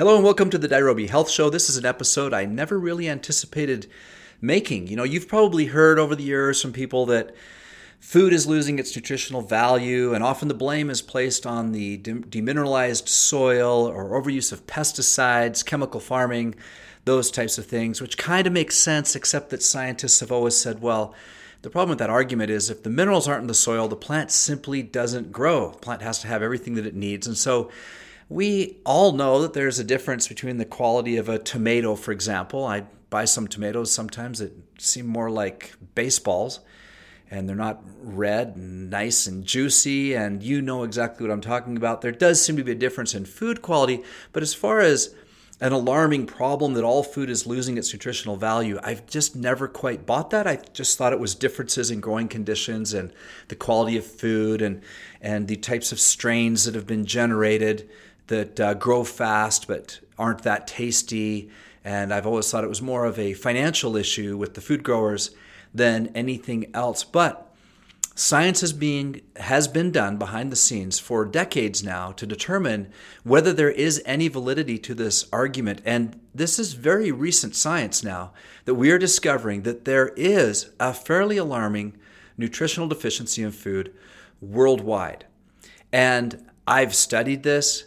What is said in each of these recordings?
Hello and welcome to the Dirobi Health Show. This is an episode I never really anticipated making. You know, you've probably heard over the years from people that food is losing its nutritional value, and often the blame is placed on the demineralized soil or overuse of pesticides, chemical farming, those types of things, which kind of makes sense, except that scientists have always said, well, the problem with that argument is if the minerals aren't in the soil, the plant simply doesn't grow. The plant has to have everything that it needs. And so we all know that there's a difference between the quality of a tomato, for example. I buy some tomatoes sometimes that seem more like baseballs and they're not red and nice and juicy and you know exactly what I'm talking about. There does seem to be a difference in food quality, but as far as an alarming problem that all food is losing its nutritional value. I've just never quite bought that. I just thought it was differences in growing conditions and the quality of food and and the types of strains that have been generated that uh, grow fast but aren't that tasty. And I've always thought it was more of a financial issue with the food growers than anything else. But Science is being, has been done behind the scenes for decades now to determine whether there is any validity to this argument. And this is very recent science now that we are discovering that there is a fairly alarming nutritional deficiency in food worldwide. And I've studied this,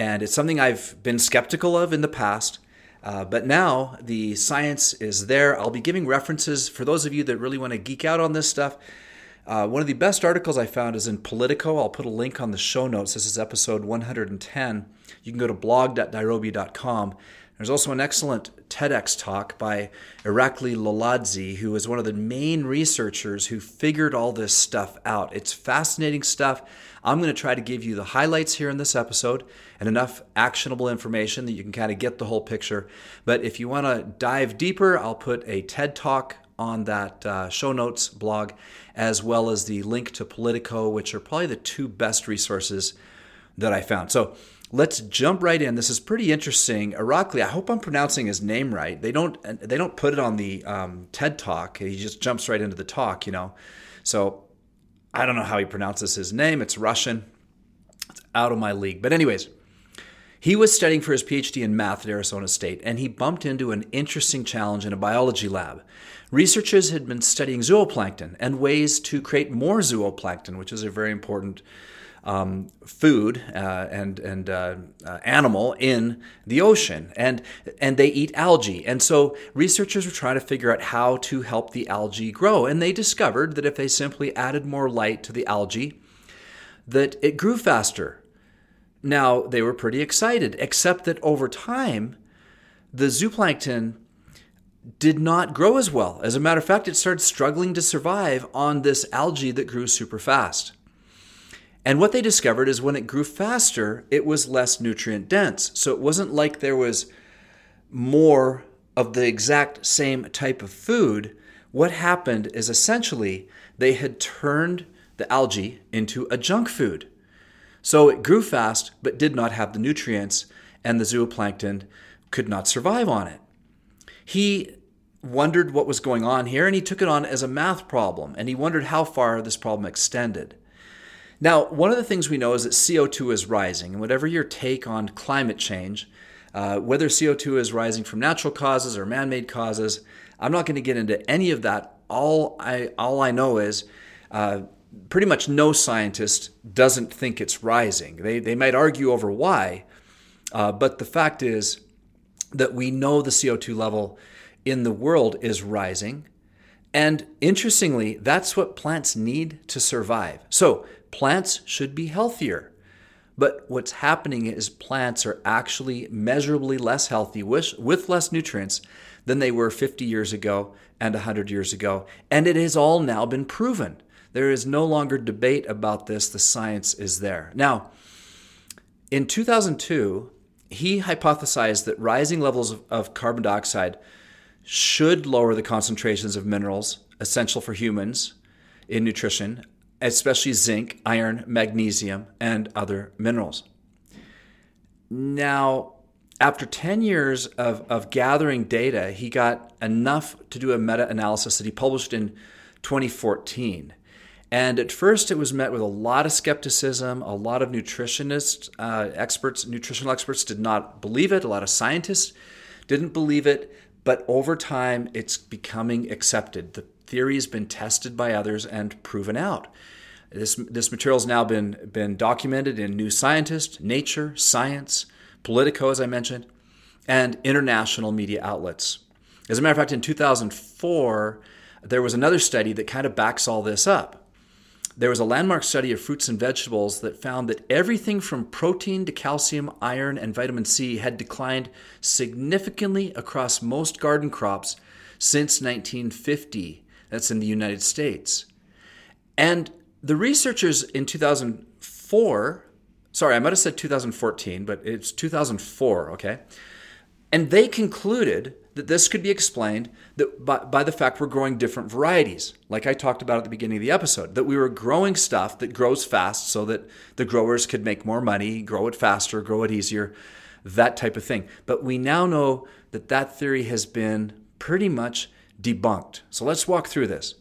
and it's something I've been skeptical of in the past. Uh, but now the science is there. I'll be giving references for those of you that really want to geek out on this stuff. Uh, one of the best articles I found is in Politico. I'll put a link on the show notes. This is episode 110. You can go to blog.dirobi.com. There's also an excellent TEDx talk by Irakli Loladze, who is one of the main researchers who figured all this stuff out. It's fascinating stuff. I'm going to try to give you the highlights here in this episode and enough actionable information that you can kind of get the whole picture. But if you want to dive deeper, I'll put a TED talk on that uh, show notes blog, as well as the link to Politico, which are probably the two best resources that I found. So let's jump right in. This is pretty interesting. Irakli, I hope I'm pronouncing his name right. They don't they don't put it on the um, TED Talk. He just jumps right into the talk, you know. So I don't know how he pronounces his name. It's Russian. It's out of my league. But anyways, he was studying for his PhD in math at Arizona State, and he bumped into an interesting challenge in a biology lab. Researchers had been studying zooplankton and ways to create more zooplankton, which is a very important um, food uh, and and uh, uh, animal in the ocean, and and they eat algae. And so researchers were trying to figure out how to help the algae grow, and they discovered that if they simply added more light to the algae, that it grew faster now, they were pretty excited, except that over time, the zooplankton did not grow as well. As a matter of fact, it started struggling to survive on this algae that grew super fast. And what they discovered is when it grew faster, it was less nutrient dense. So it wasn't like there was more of the exact same type of food. What happened is essentially they had turned the algae into a junk food. So it grew fast, but did not have the nutrients, and the zooplankton could not survive on it. He wondered what was going on here, and he took it on as a math problem, and he wondered how far this problem extended. Now, one of the things we know is that CO2 is rising, and whatever your take on climate change, uh, whether CO2 is rising from natural causes or man made causes, I'm not going to get into any of that. All I, all I know is uh, pretty much no scientist doesn't think it's rising. They, they might argue over why, uh, but the fact is that we know the CO2 level in the world is rising. And interestingly, that's what plants need to survive. So plants should be healthier. But what's happening is plants are actually measurably less healthy with, with less nutrients than they were 50 years ago and 100 years ago. And it has all now been proven. There is no longer debate about this. The science is there. Now, in 2002, he hypothesized that rising levels of, of carbon dioxide should lower the concentrations of minerals essential for humans in nutrition, especially zinc, iron, magnesium, and other minerals. Now, after 10 years of, of gathering data, he got enough to do a meta analysis that he published in 2014. And at first, it was met with a lot of skepticism. A lot of nutritionists, uh, experts, nutritional experts did not believe it. A lot of scientists didn't believe it. But over time, it's becoming accepted. The theory has been tested by others and proven out. This, this material has now been, been documented in New Scientist, Nature, Science, Politico, as I mentioned, and international media outlets. As a matter of fact, in 2004, there was another study that kind of backs all this up. There was a landmark study of fruits and vegetables that found that everything from protein to calcium, iron, and vitamin C had declined significantly across most garden crops since 1950. That's in the United States. And the researchers in 2004, sorry, I might have said 2014, but it's 2004, okay? And they concluded that this could be explained that by, by, the fact we're growing different varieties, like I talked about at the beginning of the episode, that we were growing stuff that grows fast so that the growers could make more money, grow it faster, grow it easier, that type of thing. But we now know that that theory has been pretty much debunked. So let's walk through this.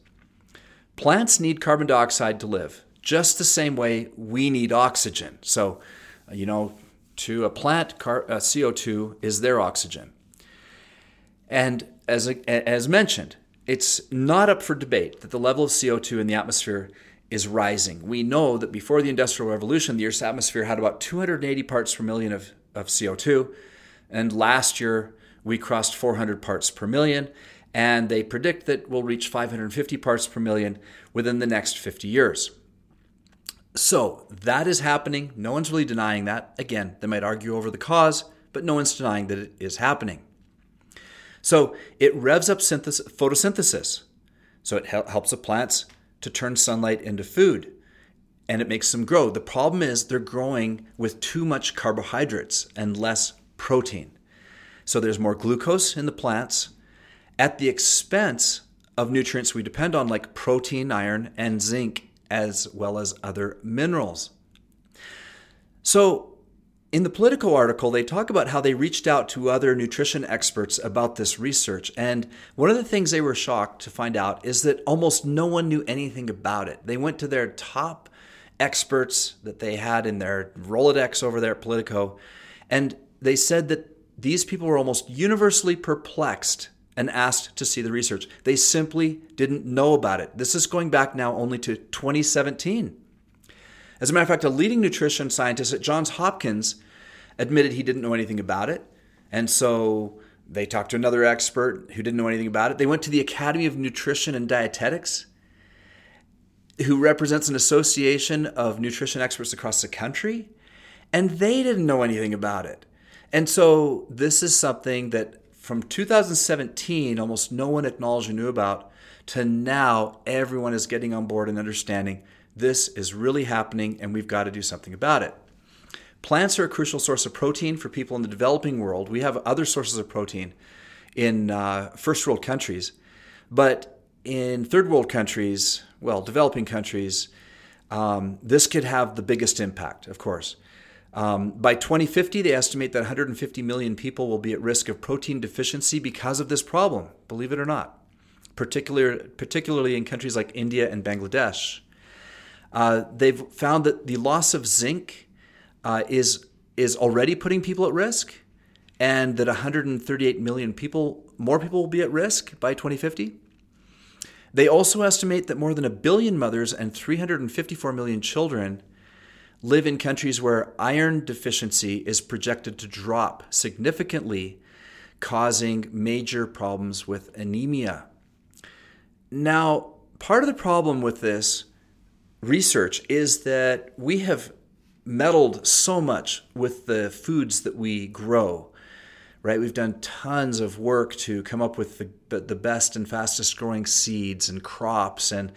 Plants need carbon dioxide to live, just the same way we need oxygen. So, you know, to a plant, car, uh, CO2 is their oxygen. And as, as mentioned, it's not up for debate that the level of CO2 in the atmosphere is rising. We know that before the Industrial Revolution, the Earth's atmosphere had about 280 parts per million of, of CO2. And last year, we crossed 400 parts per million and they predict that we'll reach 550 parts per million within the next 50 years. So that is happening. No one's really denying that. Again, they might argue over the cause, but no one's denying that it is happening. So it revs up synthesis, photosynthesis. So it helps the plants to turn sunlight into food and it makes them grow. The problem is they're growing with too much carbohydrates and less protein. So there's more glucose in the plants at the expense of nutrients we depend on, like protein, iron, and zinc, as well as other minerals. So, in the Politico article, they talk about how they reached out to other nutrition experts about this research. And one of the things they were shocked to find out is that almost no one knew anything about it. They went to their top experts that they had in their Rolodex over there at Politico, and they said that these people were almost universally perplexed and asked to see the research. They simply didn't know about it. This is going back now only to 2017. As a matter of fact, a leading nutrition scientist at Johns Hopkins admitted he didn't know anything about it. And so they talked to another expert who didn't know anything about it. They went to the Academy of Nutrition and Dietetics, who represents an association of nutrition experts across the country, and they didn't know anything about it. And so this is something that from 2017, almost no one acknowledged or knew about, to now everyone is getting on board and understanding this is really happening and we've got to do something about it. Plants are a crucial source of protein for people in the developing world. We have other sources of protein in uh, first world countries, but in third world countries, well, developing countries, um, this could have the biggest impact, of course. Um, by 2050, they estimate that 150 million people will be at risk of protein deficiency because of this problem, believe it or not, Particular, particularly in countries like India and Bangladesh. Uh, they've found that the loss of zinc uh, is, is already putting people at risk, and that 138 million people, more people will be at risk by 2050. They also estimate that more than a billion mothers and 354 million children live in countries where iron deficiency is projected to drop significantly, causing major problems with anemia. Now, part of the problem with this research is that we have meddled so much with the foods that we grow right we've done tons of work to come up with the, the best and fastest growing seeds and crops and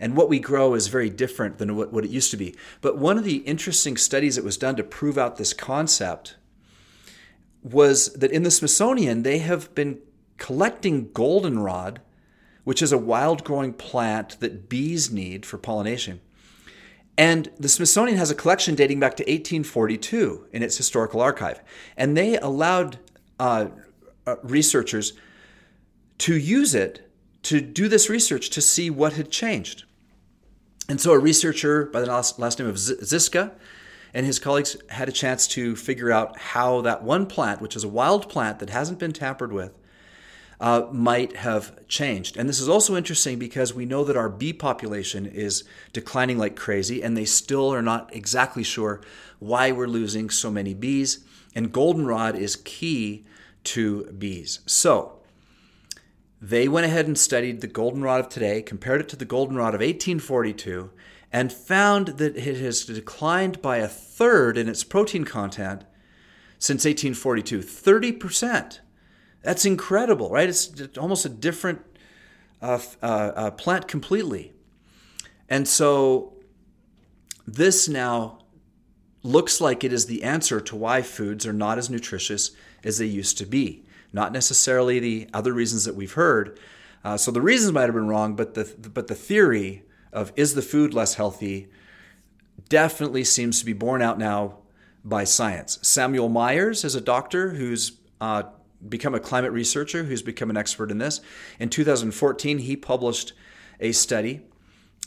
and what we grow is very different than what, what it used to be. But one of the interesting studies that was done to prove out this concept was that in the Smithsonian, they have been collecting goldenrod, which is a wild growing plant that bees need for pollination. And the Smithsonian has a collection dating back to 1842 in its historical archive. And they allowed uh, uh, researchers to use it to do this research to see what had changed. And so a researcher by the last, last name of Ziska and his colleagues had a chance to figure out how that one plant, which is a wild plant that hasn't been tampered with, uh, might have changed. And this is also interesting because we know that our bee population is declining like crazy, and they still are not exactly sure why we're losing so many bees. And goldenrod is key to bees. So they went ahead and studied the goldenrod of today, compared it to the goldenrod of 1842, and found that it has declined by a third in its protein content since 1842. 30%. That's incredible, right? It's almost a different uh, uh, uh, plant completely. And so this now looks like it is the answer to why foods are not as nutritious as they used to be. Not necessarily the other reasons that we've heard. Uh, so the reasons might have been wrong, but the but the theory of is the food less healthy definitely seems to be borne out now by science. Samuel Myers is a doctor who's uh, become a climate researcher, who's become an expert in this. In 2014, he published a study,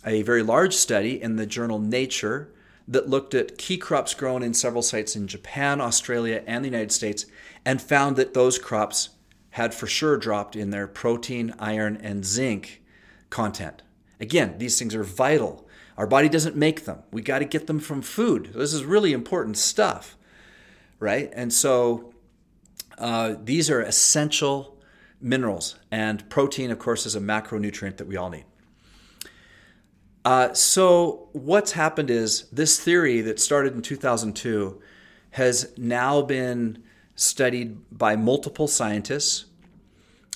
a very large study in the journal Nature that looked at key crops grown in several sites in Japan, Australia, and the United States, and found that those crops had for sure dropped in their protein, iron, and zinc content. Again, these things are vital. Our body doesn't make them. We got to get them from food. This is really important stuff, right? And so uh, these are essential minerals, and protein, of course, is a macronutrient that we all need. Uh, so, what's happened is this theory that started in 2002 has now been studied by multiple scientists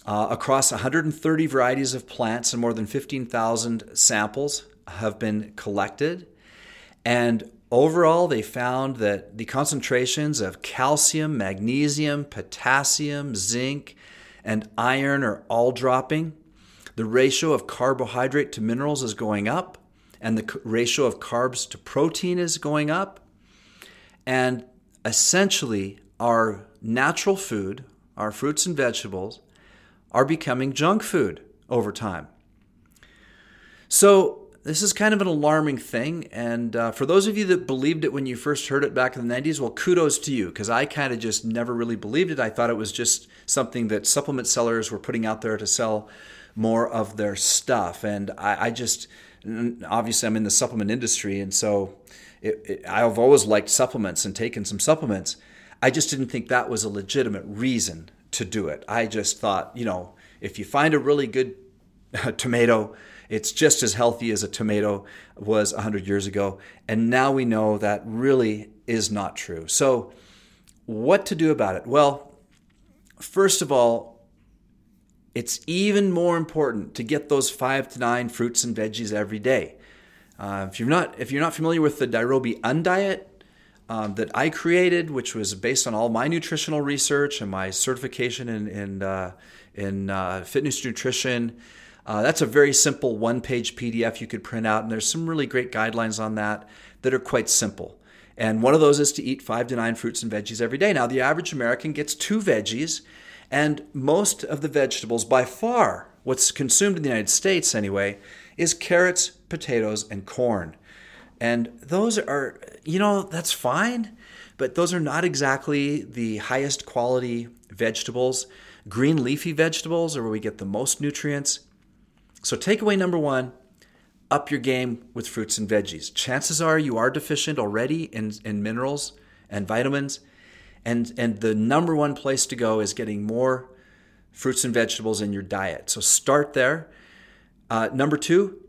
uh, across 130 varieties of plants and more than 15,000 samples have been collected. And overall, they found that the concentrations of calcium, magnesium, potassium, zinc, and iron are all dropping. The ratio of carbohydrate to minerals is going up and the ratio of carbs to protein is going up. And essentially, our natural food, our fruits and vegetables, are becoming junk food over time. So, this is kind of an alarming thing. And uh, for those of you that believed it when you first heard it back in the 90s, well, kudos to you, because I kind of just never really believed it. I thought it was just something that supplement sellers were putting out there to sell more of their stuff. And I, I just obviously I'm in the supplement industry, and so it, it, I've always liked supplements and taken some supplements. I just didn't think that was a legitimate reason to do it. I just thought, you know, if you find a really good tomato, it's just as healthy as a tomato was 100 years ago. And now we know that really is not true. So, what to do about it? Well, first of all, it's even more important to get those five to nine fruits and veggies every day. Uh, if you're not if you're not familiar with the Dirobi Undiet um, that I created, which was based on all my nutritional research and my certification in in, uh, in uh, fitness nutrition, uh, that's a very simple one-page PDF you could print out, and there's some really great guidelines on that that are quite simple. And one of those is to eat five to nine fruits and veggies every day. Now, the average American gets two veggies and most of the vegetables, by far, what's consumed in the United States anyway, is carrots, potatoes, and corn. And those are, you know, that's fine, but those are not exactly the highest quality vegetables. Green leafy vegetables are where we get the most nutrients. So, takeaway number one up your game with fruits and veggies. Chances are you are deficient already in, in minerals and vitamins and and the number one place to go is getting more fruits and vegetables in your diet. So start there. Uh, number two,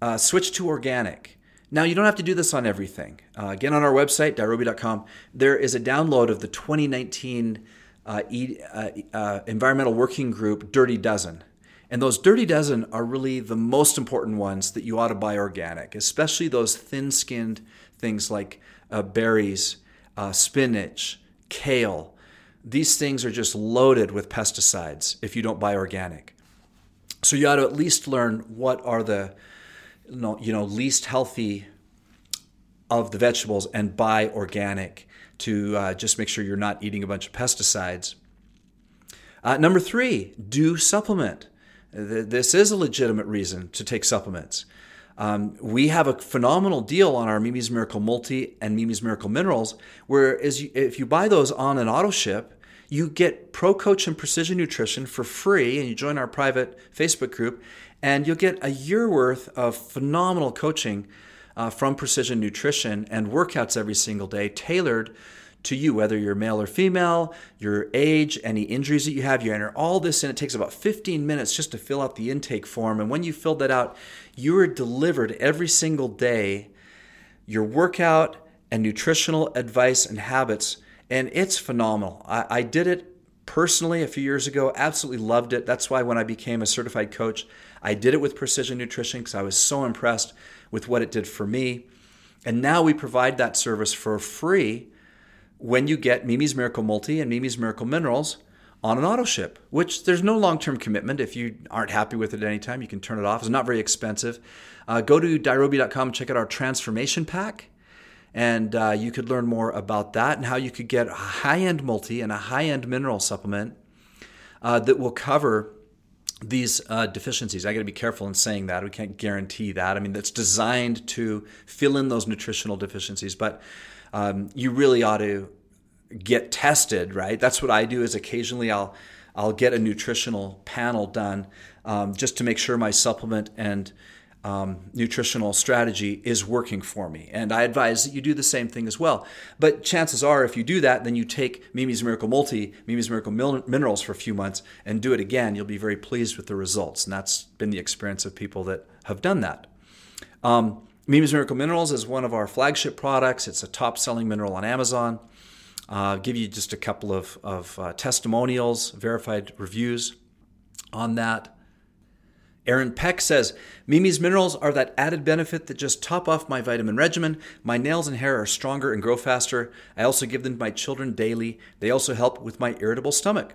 uh, switch to organic. Now you don't have to do this on everything. Uh, again, on our website dirobi.com, there is a download of the 2019 uh, e, uh, uh, Environmental Working Group Dirty Dozen. And those dirty dozen are really the most important ones that you ought to buy organic, especially those thin skinned things like berries, spinach, kale. These things are just loaded with pesticides if you don't buy organic. So you ought to at least learn what are the you know least healthy of the vegetables and buy organic to uh, just make sure you're not eating a bunch of pesticides. Uh, number three, do supplement. This is a legitimate reason to take supplements. Um, we have a phenomenal deal on our Mimi's Miracle Multi and Mimi's Miracle Minerals, where you, if you buy those on an auto ship, you get Pro Coach and Precision Nutrition for free, and you join our private Facebook group, and you'll get a year worth of phenomenal coaching uh, from Precision Nutrition and workouts every single day tailored to you, whether you're male or female, your age, any injuries that you have. You enter all this in. It takes about 15 minutes just to fill out the intake form. And when you filled that out, you are delivered every single day your workout and nutritional advice and habits. And it's phenomenal. I, I did it personally a few years ago, absolutely loved it. That's why when I became a certified coach, I did it with Precision Nutrition because I was so impressed with what it did for me. And now we provide that service for free when you get Mimi's Miracle Multi and Mimi's Miracle Minerals on an auto ship, which there's no long term commitment. If you aren't happy with it at any time, you can turn it off. It's not very expensive. Uh, go to dirobi.com and check out our transformation pack. And uh, you could learn more about that and how you could get a high end multi and a high end mineral supplement uh, that will cover these uh, deficiencies. I got to be careful in saying that. We can't guarantee that. I mean, that's designed to fill in those nutritional deficiencies, but um, you really ought to get tested, right? That's what I do. Is occasionally I'll I'll get a nutritional panel done um, just to make sure my supplement and um, nutritional strategy is working for me. And I advise that you do the same thing as well. But chances are, if you do that, then you take Mimi's Miracle Multi, Mimi's Miracle Minerals for a few months and do it again. You'll be very pleased with the results. And that's been the experience of people that have done that. Um, Mimi's Miracle Minerals is one of our flagship products. It's a top selling mineral on Amazon. Uh, give you just a couple of, of uh, testimonials, verified reviews on that. Aaron Peck says, Mimi's minerals are that added benefit that just top off my vitamin regimen. My nails and hair are stronger and grow faster. I also give them to my children daily. They also help with my irritable stomach.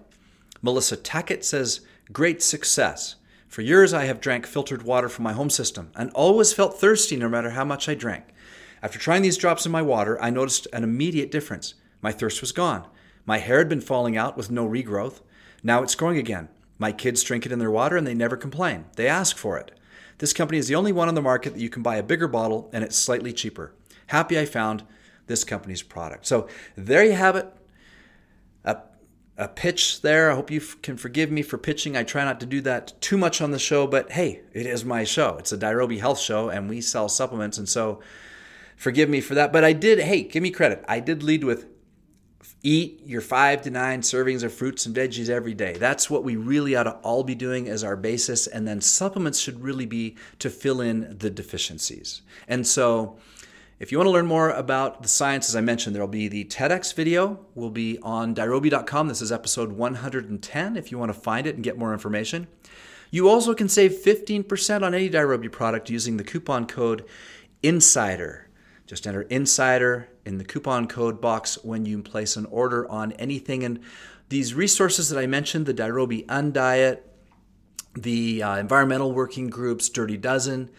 Melissa Tackett says, Great success. For years, I have drank filtered water from my home system and always felt thirsty no matter how much I drank. After trying these drops in my water, I noticed an immediate difference. My thirst was gone. My hair had been falling out with no regrowth. Now it's growing again. My kids drink it in their water and they never complain. They ask for it. This company is the only one on the market that you can buy a bigger bottle and it's slightly cheaper. Happy I found this company's product. So there you have it a pitch there. I hope you f- can forgive me for pitching. I try not to do that too much on the show, but hey, it is my show. It's a Dirobi Health show, and we sell supplements, and so forgive me for that. But I did. Hey, give me credit. I did lead with eat your five to nine servings of fruits and veggies every day. That's what we really ought to all be doing as our basis, and then supplements should really be to fill in the deficiencies. And so if you want to learn more about the science, as I mentioned, there will be the TEDx video will be on dirobi.com. This is episode 110 if you want to find it and get more information. You also can save 15% on any Dirobi product using the coupon code INSIDER. Just enter INSIDER in the coupon code box when you place an order on anything. And these resources that I mentioned, the Dirobi Undiet, the uh, environmental working groups, Dirty Dozen,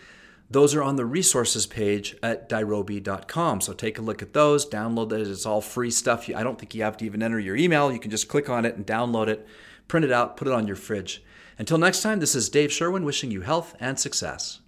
those are on the resources page at dirobi.com. So take a look at those, download it. It's all free stuff. I don't think you have to even enter your email. You can just click on it and download it, print it out, put it on your fridge. Until next time, this is Dave Sherwin wishing you health and success.